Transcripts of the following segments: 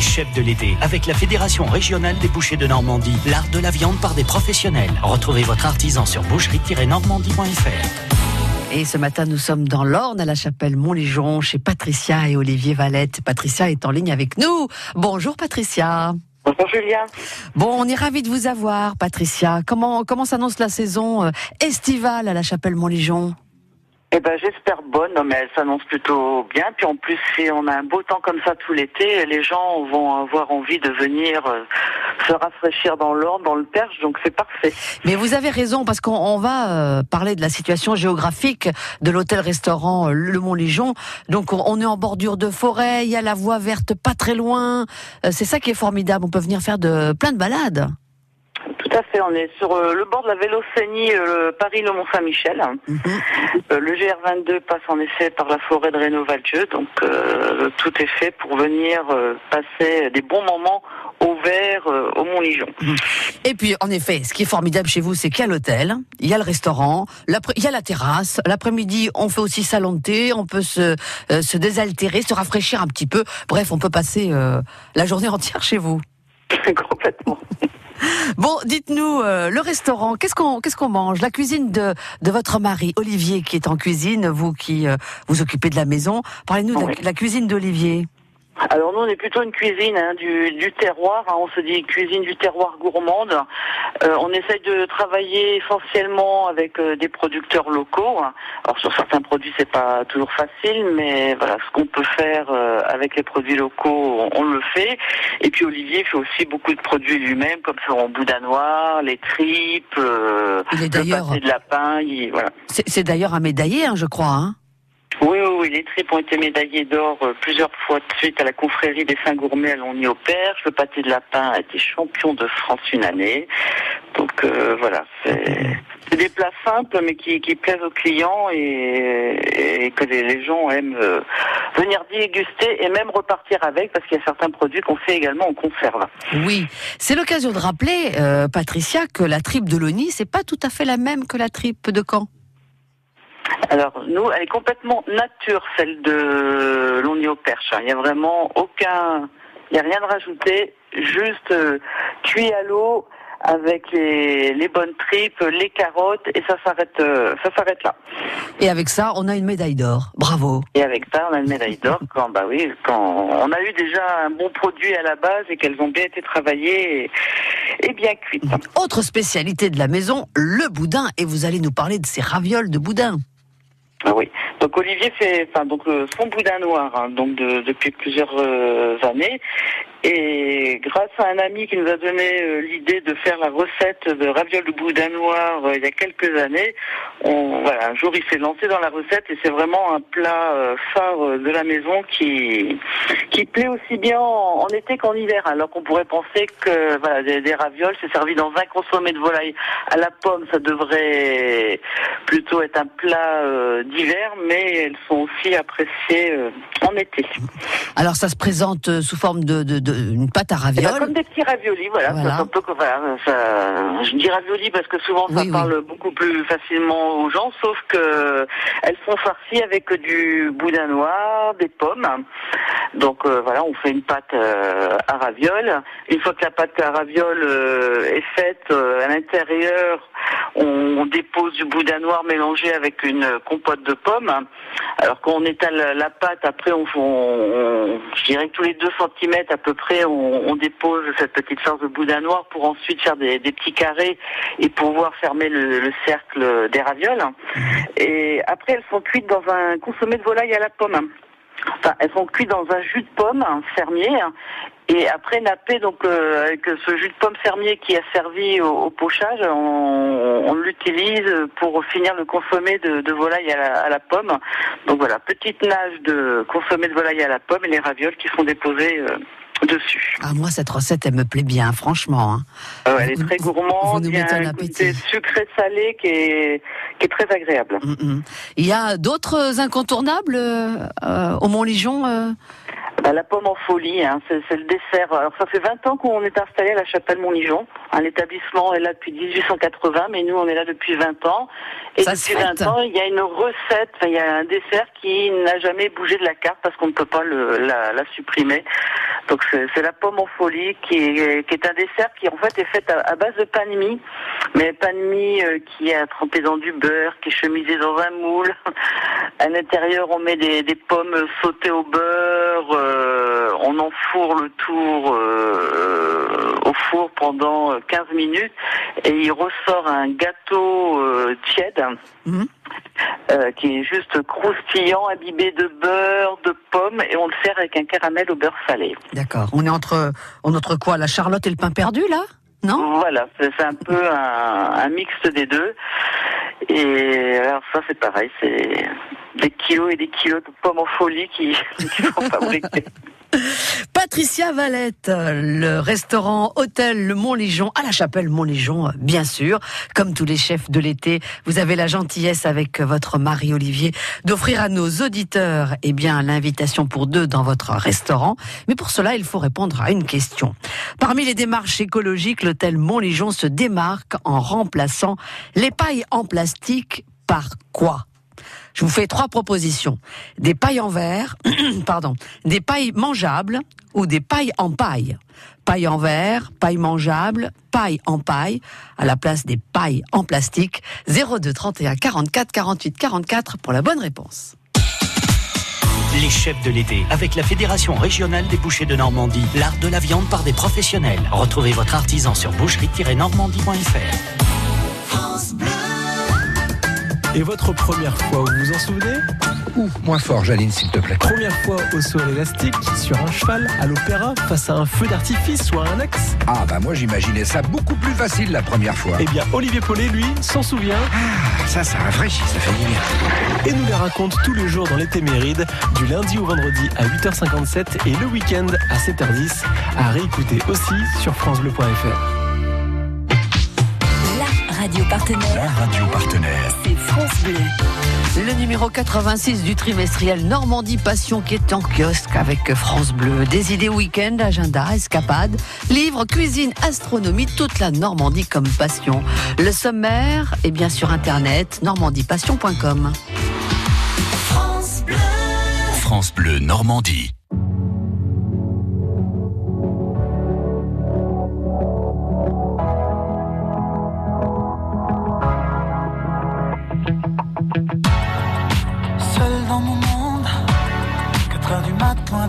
les chefs de l'été avec la Fédération régionale des bouchers de Normandie, l'art de la viande par des professionnels. Retrouvez votre artisan sur boucherie-normandie.fr. Et ce matin, nous sommes dans l'Orne, à la chapelle Montléjon, chez Patricia et Olivier Valette. Patricia est en ligne avec nous. Bonjour Patricia. Bonjour Julien. Bon, on est ravis de vous avoir, Patricia. Comment, comment s'annonce la saison euh, estivale à la chapelle Montléjon eh ben, j'espère bonne, mais elle s'annonce plutôt bien. Puis en plus, si on a un beau temps comme ça tout l'été, les gens vont avoir envie de venir euh, se rafraîchir dans l'Orne, dans le Perche, donc c'est parfait. Mais vous avez raison, parce qu'on va euh, parler de la situation géographique de l'hôtel-restaurant euh, Le Mont-Légion. Donc on est en bordure de forêt, il y a la voie verte pas très loin. C'est ça qui est formidable, on peut venir faire de plein de balades. Tout à fait, on est sur euh, le bord de la Vélocénie, euh, Paris-Le Mont-Saint-Michel. Mhm. Euh, le GR22 passe en effet par la forêt de Rénaud-Valdieu, donc tout est fait pour venir passer des bons moments au vert au Mont-Lijon. Mhm. Et puis, en effet, ce qui est formidable chez vous, c'est qu'il y a l'hôtel, il y a le restaurant, il y a la terrasse. L'après-midi, on fait aussi salon de thé, on peut se, se désaltérer, se rafraîchir un petit peu. Bref, on peut passer la journée entière chez vous. Complètement. Bon, dites-nous, euh, le restaurant, qu'est-ce qu'on qu'est-ce qu'on mange? La cuisine de, de votre mari, Olivier, qui est en cuisine, vous qui euh, vous occupez de la maison. Parlez-nous de la cuisine d'Olivier. Alors nous on est plutôt une cuisine hein, du, du, terroir, hein. on se dit cuisine du terroir gourmande. Euh, on essaye de travailler essentiellement avec euh, des producteurs locaux. Alors sur certains produits c'est pas toujours facile, mais voilà ce qu'on peut faire euh, avec les produits locaux, on, le fait. Et puis Olivier fait aussi beaucoup de produits lui-même, comme son boudin noir, les tripes, il est le pâté de lapin. voilà. C'est d'ailleurs un médaillé, hein, je crois. Hein oui, oui, oui, les tripes ont été médaillées d'or euh, plusieurs fois de suite à la confrérie des Saints Gourmets à Longny au. Le pâté de lapin a été champion de France une année. Donc euh, voilà, c'est des plats simples mais qui, plaisent aux clients et, que les, gens aiment euh, venir déguster et même repartir avec parce qu'il y a certains produits qu'on fait également en conserve. Oui, c'est l'occasion de rappeler, Patricia, que la tripe de Logny, c'est pas tout à fait la même que la tripe de Caen. Alors, nous, elle est complètement nature, celle de au perche. Il n'y a vraiment aucun, il n'y a rien de rajouté, juste euh, cuit à l'eau avec les, bonnes tripes, les carottes, et ça s'arrête, euh, ça s'arrête là. Et avec ça, on a une médaille d'or. Bravo. Et avec ça, on a une médaille d'or quand, bah oui, quand on a eu déjà un bon produit à la base et qu'elles ont bien été travaillées et, bien cuites. Autre spécialité de la maison, le boudin. Et vous allez nous parler de ces ravioles de boudin. Ah oui. Donc Olivier fait, enfin donc son boudin noir, hein, donc depuis plusieurs euh, années, et grâce à un ami qui nous a donné euh, l'idée de faire la recette de ravioles de boudin noir il y a quelques années, on, voilà, un jour il s'est lancé dans la recette et c'est vraiment un plat phare de la maison qui qui plaît aussi bien en, été qu'en hiver. Alors qu'on pourrait penser que voilà des, des ravioles c'est servi dans un consommé de volaille à la pomme, ça devrait plutôt être un plat d'hiver, mais elles sont aussi appréciées euh, en été. Alors ça se présente euh, sous forme de une pâte à eh ben, ravioles. comme des petits raviolis, voilà. un peu, voilà ça, je dis raviolis parce que souvent ça parle beaucoup plus facilement aux gens, sauf que elles sont farcies avec du boudin noir, des pommes. Donc euh, voilà, on fait une pâte à ravioles. Une fois que la pâte à ravioles est faite, à l'intérieur, on, dépose du boudin noir mélangé avec une compote de pommes. Alors quand on étale la pâte, après on, je dirais tous les 2 cm à peu près, on, dépose cette petite sauce de boudin noir pour ensuite faire des, petits carrés et pouvoir fermer le, cercle des ravioles. Et après elles sont cuites dans un consommé de volaille à la pomme. Enfin, elles sont cuites dans un jus de pomme fermier et après nappé donc euh, avec ce jus de pomme fermier qui a servi au, pochage, on, l'utilise pour finir le consommé de, volaille à la, pomme. Donc voilà, petite nage de consommé de volaille à la pomme et les ravioles qui sont déposées euh, dessus. Ah moi cette recette elle me plaît bien franchement. Hein. Ah elle est très gourmande, il y a un sucré salé qui est qui est très agréable. Mm, mm. Il y a d'autres incontournables euh, au Mont Ligion bah, la pomme en folie, hein, c'est le dessert. Alors ça fait 20 ans qu'on est installé à la chapelle Montligeon. L'établissement est là depuis 1880, mais nous on est là depuis 20 ans. Et depuis 20 ans, il y a une recette, il y a un dessert qui n'a jamais bougé de la carte parce qu'on ne peut pas le, la, la, supprimer. Donc c'est la pomme en folie qui est, qui est, un dessert qui en fait est fait à, base de pain de mie, mais pain de mie euh, qui est trempé dans du beurre, qui est chemisé dans un moule. À l'intérieur on met des, des, pommes sautées au beurre, euh, on enfourre le tour euh, au four pendant 15 minutes et il ressort un gâteau tiède. Mhm. Euh, qui est juste croustillant, imbibé de beurre, de pommes, et on le sert avec un caramel au beurre salé. D'accord. On est entre, entre quoi La charlotte et le pain perdu, là? Non? Voilà, c'est un peu un, un mixte des deux. Et alors ça c'est pareil, c'est des kilos et des kilos de pommes en folie qui, qui sont fabriqués. Patricia Valette, le restaurant Hôtel Le Mont-Légion à la chapelle Mont-Légion, bien sûr. Comme tous les chefs de l'été, vous avez la gentillesse avec votre mari Olivier d'offrir à nos auditeurs, eh bien, l'invitation pour deux dans votre restaurant. Mais pour cela, il faut répondre à une question. Parmi les démarches écologiques, l'Hôtel Mont-Légion se démarque en remplaçant les pailles en plastique par quoi? Je vous fais trois propositions. Des pailles en verre, pardon, des pailles mangeables ou des pailles en paille. Paille en verre, paille mangeable, paille en paille, à la place des pailles en plastique. 02 31 44 48 44 pour la bonne réponse. Les chefs de l'été, avec la Fédération régionale des bouchers de Normandie, l'art de la viande par des professionnels. Retrouvez votre artisan sur boucherie-normandie.fr. Et votre première fois, vous vous en souvenez Ouh, moins fort, Jaline, s'il te plaît. Première fois au sol élastique, sur un cheval, à l'opéra, face à un feu d'artifice ou à un axe Ah, bah moi j'imaginais ça beaucoup plus facile la première fois. Eh bien, Olivier Paulet, lui, s'en souvient. Ah, ça, ça rafraîchit, ça fait du bien. Et nous les raconte tous les jours dans l'été Méride, du lundi au vendredi à 8h57 et le week-end à 7h10, à réécouter aussi sur FranceBleu.fr radio partenaire. La radio partenaire. C'est France Bleu. Le numéro 86 du trimestriel Normandie Passion qui est en kiosque avec France Bleu. Des idées week-end, agenda, escapade, livres, cuisine, astronomie, toute la Normandie comme passion. Le sommaire est bien sur internet normandiepassion.com. France Bleu. France Bleu Normandie.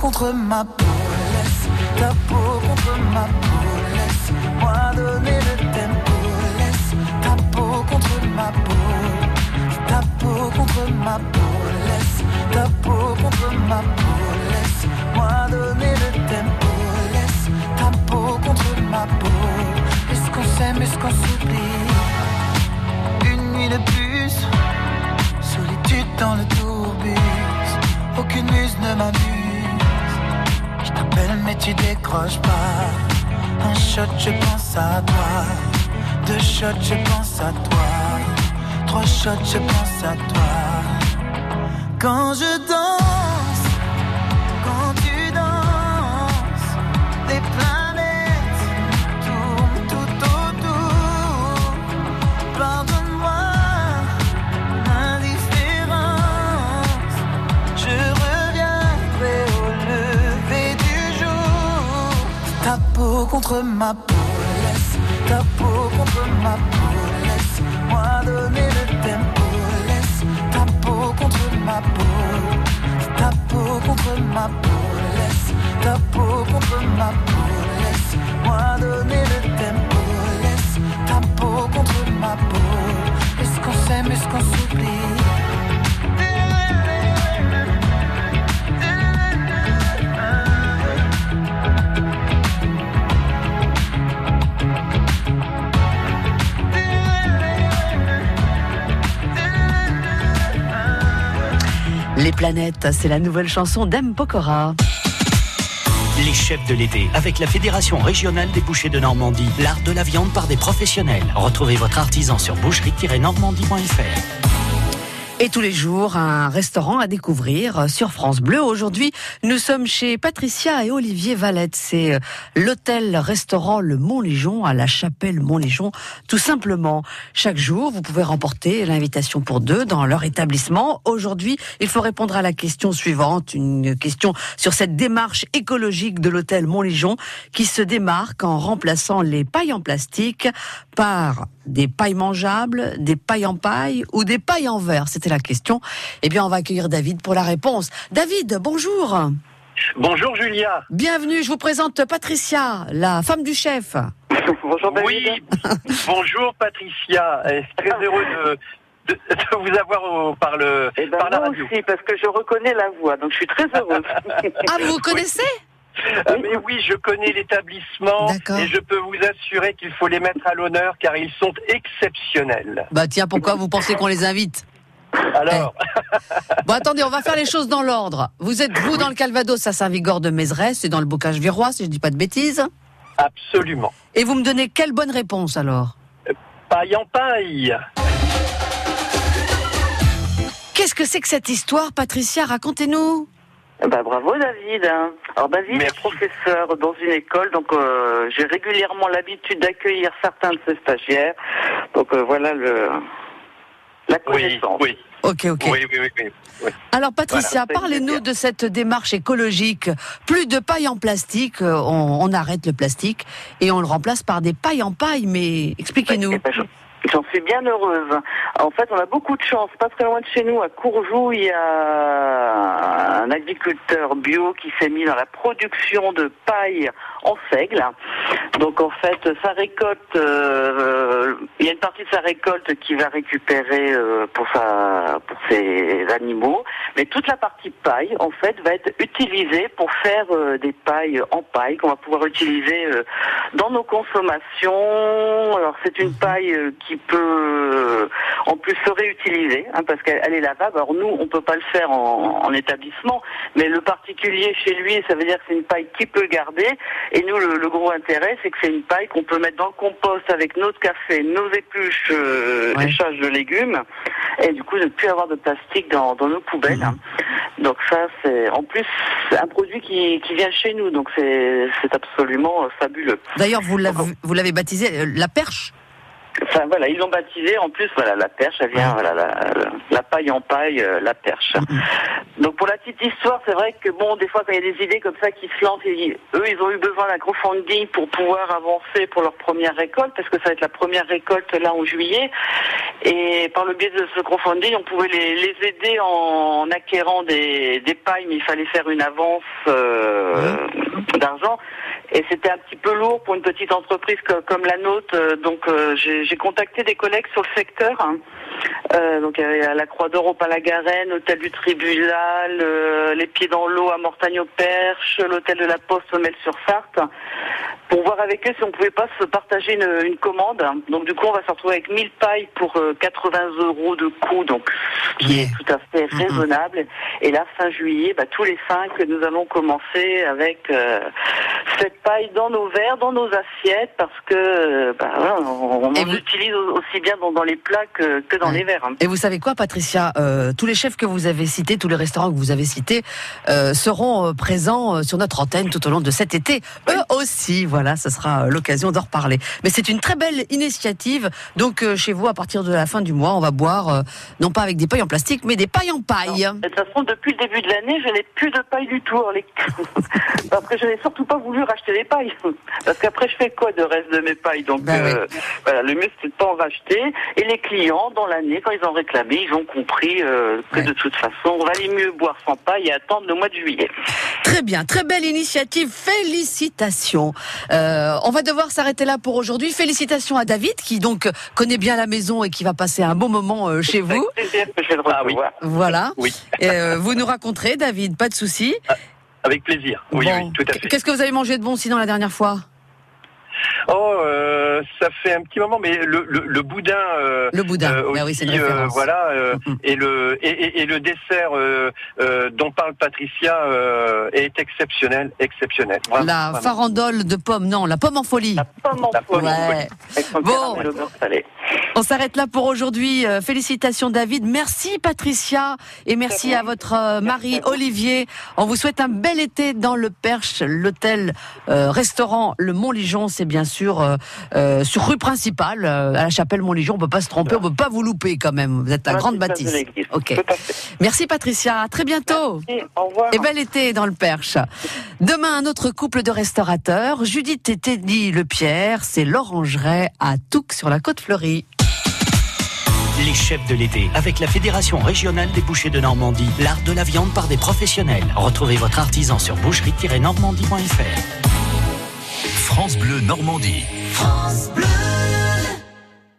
contre ma peau, laisse ta peau contre ma peau, laisse-moi donner le tempo, laisse ta peau contre ma peau, ta peau contre ma peau, laisse ta peau contre ma peau, laisse-moi donner le tempo, laisse ta peau contre ma peau, est-ce qu'on s'aime, est-ce qu'on s'oublie, une nuit de plus, solitude dans le tourbus, aucune muse ne m'amuse mais tu décroches pas. Un shot, je pense à toi. Deux shots, je pense à toi. Trois shots, je pense à toi. Quand je danse, quand tu danses, les planètes contre ma peau, laisse ta peau contre ma peau, laisse-moi donner le tempo, laisse. Ta peau contre ma peau, ta peau contre ma peau, laisse ta peau contre ma peau, laisse-moi donner le Les planètes, c'est la nouvelle chanson d'M. Pokora. Les chefs de l'été, avec la Fédération régionale des bouchers de Normandie, l'art de la viande par des professionnels. Retrouvez votre artisan sur boucherie-normandie.fr. Et tous les jours, un restaurant à découvrir sur France Bleu. Aujourd'hui, nous sommes chez Patricia et Olivier Valette. C'est euh, l'hôtel-restaurant Le Mont-Légion à la chapelle Mont-Légion. Tout simplement, chaque jour, vous pouvez remporter l'invitation pour deux dans leur établissement. Aujourd'hui, il faut répondre à la question suivante, une question sur cette démarche écologique de l'hôtel Mont-Légion qui se démarque en remplaçant les pailles en plastique par des pailles mangeables, des pailles en paille ou des pailles en verre la question. Eh bien, on va accueillir David pour la réponse. David, bonjour. Bonjour Julia. Bienvenue, je vous présente Patricia, la femme du chef. bonjour David. Oui, bonjour Patricia. Très heureux de, vous avoir par, le, eh ben, par la radio. aussi, parce que je reconnais la voix, donc je suis très heureuse. ah, vous connaissez ah, mais oui, je connais l'établissement et je peux vous assurer qu'il faut les mettre à l'honneur car ils sont exceptionnels. Bah tiens, pourquoi vous pensez qu'on les invite? alors. Eh. Bon, attendez, on va faire les choses dans l'ordre. Vous êtes, vous, dans le Calvados à Saint-Vigor de Mézeray, et dans le bocage virois, si je ne dis pas de bêtises Absolument. Et vous me donnez quelle bonne réponse alors? Paille en paille. Qu'est-ce que c'est que cette histoire, Patricia? Racontez-nous. Bah, bravo David. Alors David est professeur dans une école, donc euh, j'ai régulièrement l'habitude d'accueillir certains de ses stagiaires. Donc euh, voilà le la connaissance. Oui, oui. Ok, ok. Oui, oui, oui, Alors Patricia, parlez-nous de cette démarche écologique. Plus de paille en plastique, euh, on, arrête le plastique et on le remplace par des pailles en paille. Mais expliquez-nous. Ben, J'en suis bien heureuse. En fait, on a beaucoup de chance. Pas très loin de chez nous, à Courjou, il y a un agriculteur bio qui s'est mis dans la production de paille en seigle. Donc, en fait, sa récolte, euh, il y a une partie de sa récolte qui va récupérer euh, pour sa, pour ses animaux, mais toute la partie paille, en fait, va être utilisée pour faire euh, des pailles en paille qu'on va pouvoir utiliser dans nos consommations. Alors, c'est une paille qui peut en plus se réutiliser, hein, parce qu'elle est lavable. Alors nous, on peut pas le faire en, établissement, mais le particulier chez lui, ça veut dire que c'est une paille qui peut garder. Et nous, le, gros intérêt, c'est que c'est une paille qu'on peut mettre dans le compost avec notre café, nos épluches, euh, de légumes, et du coup ne plus avoir de plastique dans, nos poubelles. Hein. Donc ça, c'est en plus un produit qui, qui vient chez nous, donc c'est absolument fabuleux. D'ailleurs, vous l'avez baptisé euh, la perche Enfin voilà, ils l'ont baptisé. En plus, voilà, la perche, elle vient, voilà, la, paille en paille, euh, la perche. Donc pour la petite histoire, c'est vrai que bon, des fois quand il y a des idées comme ça qui se lancent, eux, ils ont eu besoin d'un crowdfunding pour pouvoir avancer pour leur première récolte, parce que ça va être la première récolte là en juillet. Et par le biais de ce crowdfunding, on pouvait les, aider en, acquérant des, pailles, mais il fallait faire une avance euh, d'argent. Et c'était un petit peu lourd pour une petite entreprise comme, la nôtre. Euh, donc j'ai contacté des collègues sur le secteur. Hein. Euh, donc à la Croix d'Or au Palagarenne, l'hôtel du Tribunal, euh, les Pieds dans l'eau à Mortagne-au-Perche, l'hôtel de la Poste au Mel-sur-Sarthe, pour voir avec eux si on pouvait pas se partager une, commande. Donc du coup, on va se retrouver avec 1000 pailles pour 80 euh, euros de coût, donc qui est tout à fait raisonnable. Et là, fin juillet, bah, tous les cinq, nous allons commencer avec cette paille dans nos verres, dans nos assiettes, parce que bah, on, l'utilise aussi bien dans, les plats que, que dans les verres. Hein. Et vous savez quoi, Patricia euh, Tous les chefs que vous avez cités, tous les restaurants que vous avez cités, euh, seront euh, présents sur notre antenne tout au long de cet été. Eux aussi, voilà, ce sera l'occasion d'en reparler. Mais c'est une très belle initiative. Donc chez vous, à partir de la fin du mois, on va boire non pas avec des pailles en plastique, mais des pailles en paille. de toute façon, depuis le début de l'année, je n'ai plus de paille du tout. Parce que je n'ai surtout pas voulu racheter des pailles. Parce qu'après, je fais quoi de reste de mes pailles? Donc ben voilà, le mieux c'est de pas en racheter. Et les clients, dans l'année, quand ils ont réclamé, ils ont compris euh, que de toute façon, on valait mieux boire sans paille et attendre le mois de juillet. Très bien, très belle initiative. Félicitations. Euh, on va devoir s'arrêter là pour aujourd'hui. Félicitations à David qui donc connaît bien la maison et qui va passer un bon moment euh, chez vous. Ah, oui. Voilà. Oui. vous nous raconterez, David, pas de souci. Ah, avec plaisir. Oui, oui, tout à fait. Qu'est-ce que vous avez mangé de bon sinon la dernière fois? Oh, euh, ça fait un petit moment, mais le, le, boudin. le boudin, bah oui, c'est une référence. voilà, mm, mm. et le et, et, le dessert dont parle Patricia est exceptionnel, exceptionnel. la farandole de pommes, non, la pomme en folie. La pomme en folie. Ouais. Bon, on s'arrête là pour aujourd'hui. félicitations David, merci Patricia et merci à votre mari Olivier. On vous souhaite un bel été dans le Perche, l'hôtel restaurant Le Mont-Ligeon, c'est bien sûr euh, euh, sur rue principale, euh, à la chapelle Montligeon. On peut pas se tromper, on peut pas vous louper quand même. Vous êtes à Grande Bâtisse. Ok. Merci Patricia. À très bientôt. Au revoir. Et bel été dans le Perche. Demain, un autre couple de restaurateurs. Judith et Teddy Le Pierre, c'est l'Orangerie à Touques sur la côte fleurie. Les chefs de l'été, avec la Fédération régionale des bouchers de Normandie, l'art de la viande par des professionnels. Retrouvez votre artisan sur boucherie-normandie.fr. France Bleu Normandie. France